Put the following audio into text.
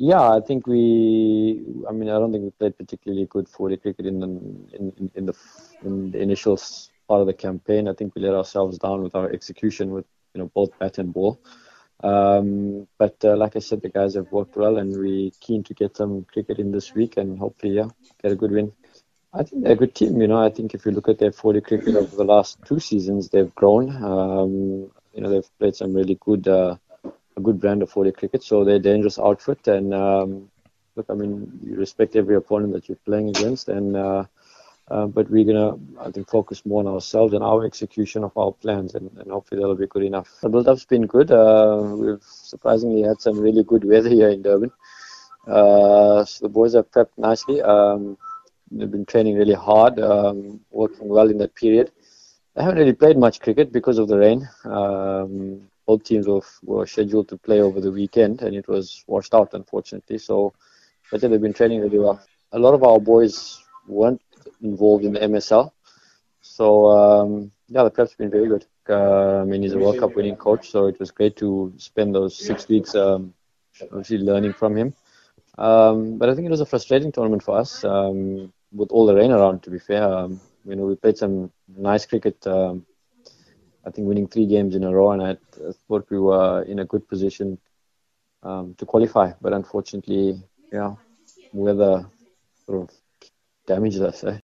Yeah, I think we. I mean, I don't think we played particularly good for the cricket in the in, in the in the initial part of the campaign. I think we let ourselves down with our execution with you know both bat and ball. Um, but uh, like I said, the guys have worked well, and we're keen to get some cricket in this week and hopefully, yeah, get a good win. I think they're a good team. You know, I think if you look at their 40 cricket over the last two seasons, they've grown. Um, you know, they've played some really good. Uh, a good brand of 40 cricket. So they're a dangerous outfit. And um, look, I mean, you respect every opponent that you're playing against. And uh, uh, but we're gonna, I think, focus more on ourselves and our execution of our plans, and, and hopefully that'll be good enough. The build-up's been good. Uh, we've surprisingly had some really good weather here in Durban. Uh, so the boys have prepped nicely. Um, they've been training really hard, um, working well in that period. They haven't really played much cricket because of the rain. Um, both teams were, were scheduled to play over the weekend, and it was washed out, unfortunately. So, but they've been training really well. A lot of our boys weren't involved in the MSL, so um, yeah, the prep's been very good. Uh, I mean, he's a World Cup winning coach, so it was great to spend those six weeks um, obviously learning from him. Um, but I think it was a frustrating tournament for us um, with all the rain around. To be fair, um, you know, we played some nice cricket um, I think winning three games in a row, and I, thought we were in a good position um, to qualify. But unfortunately, yeah, weather sort of damaged us. Eh?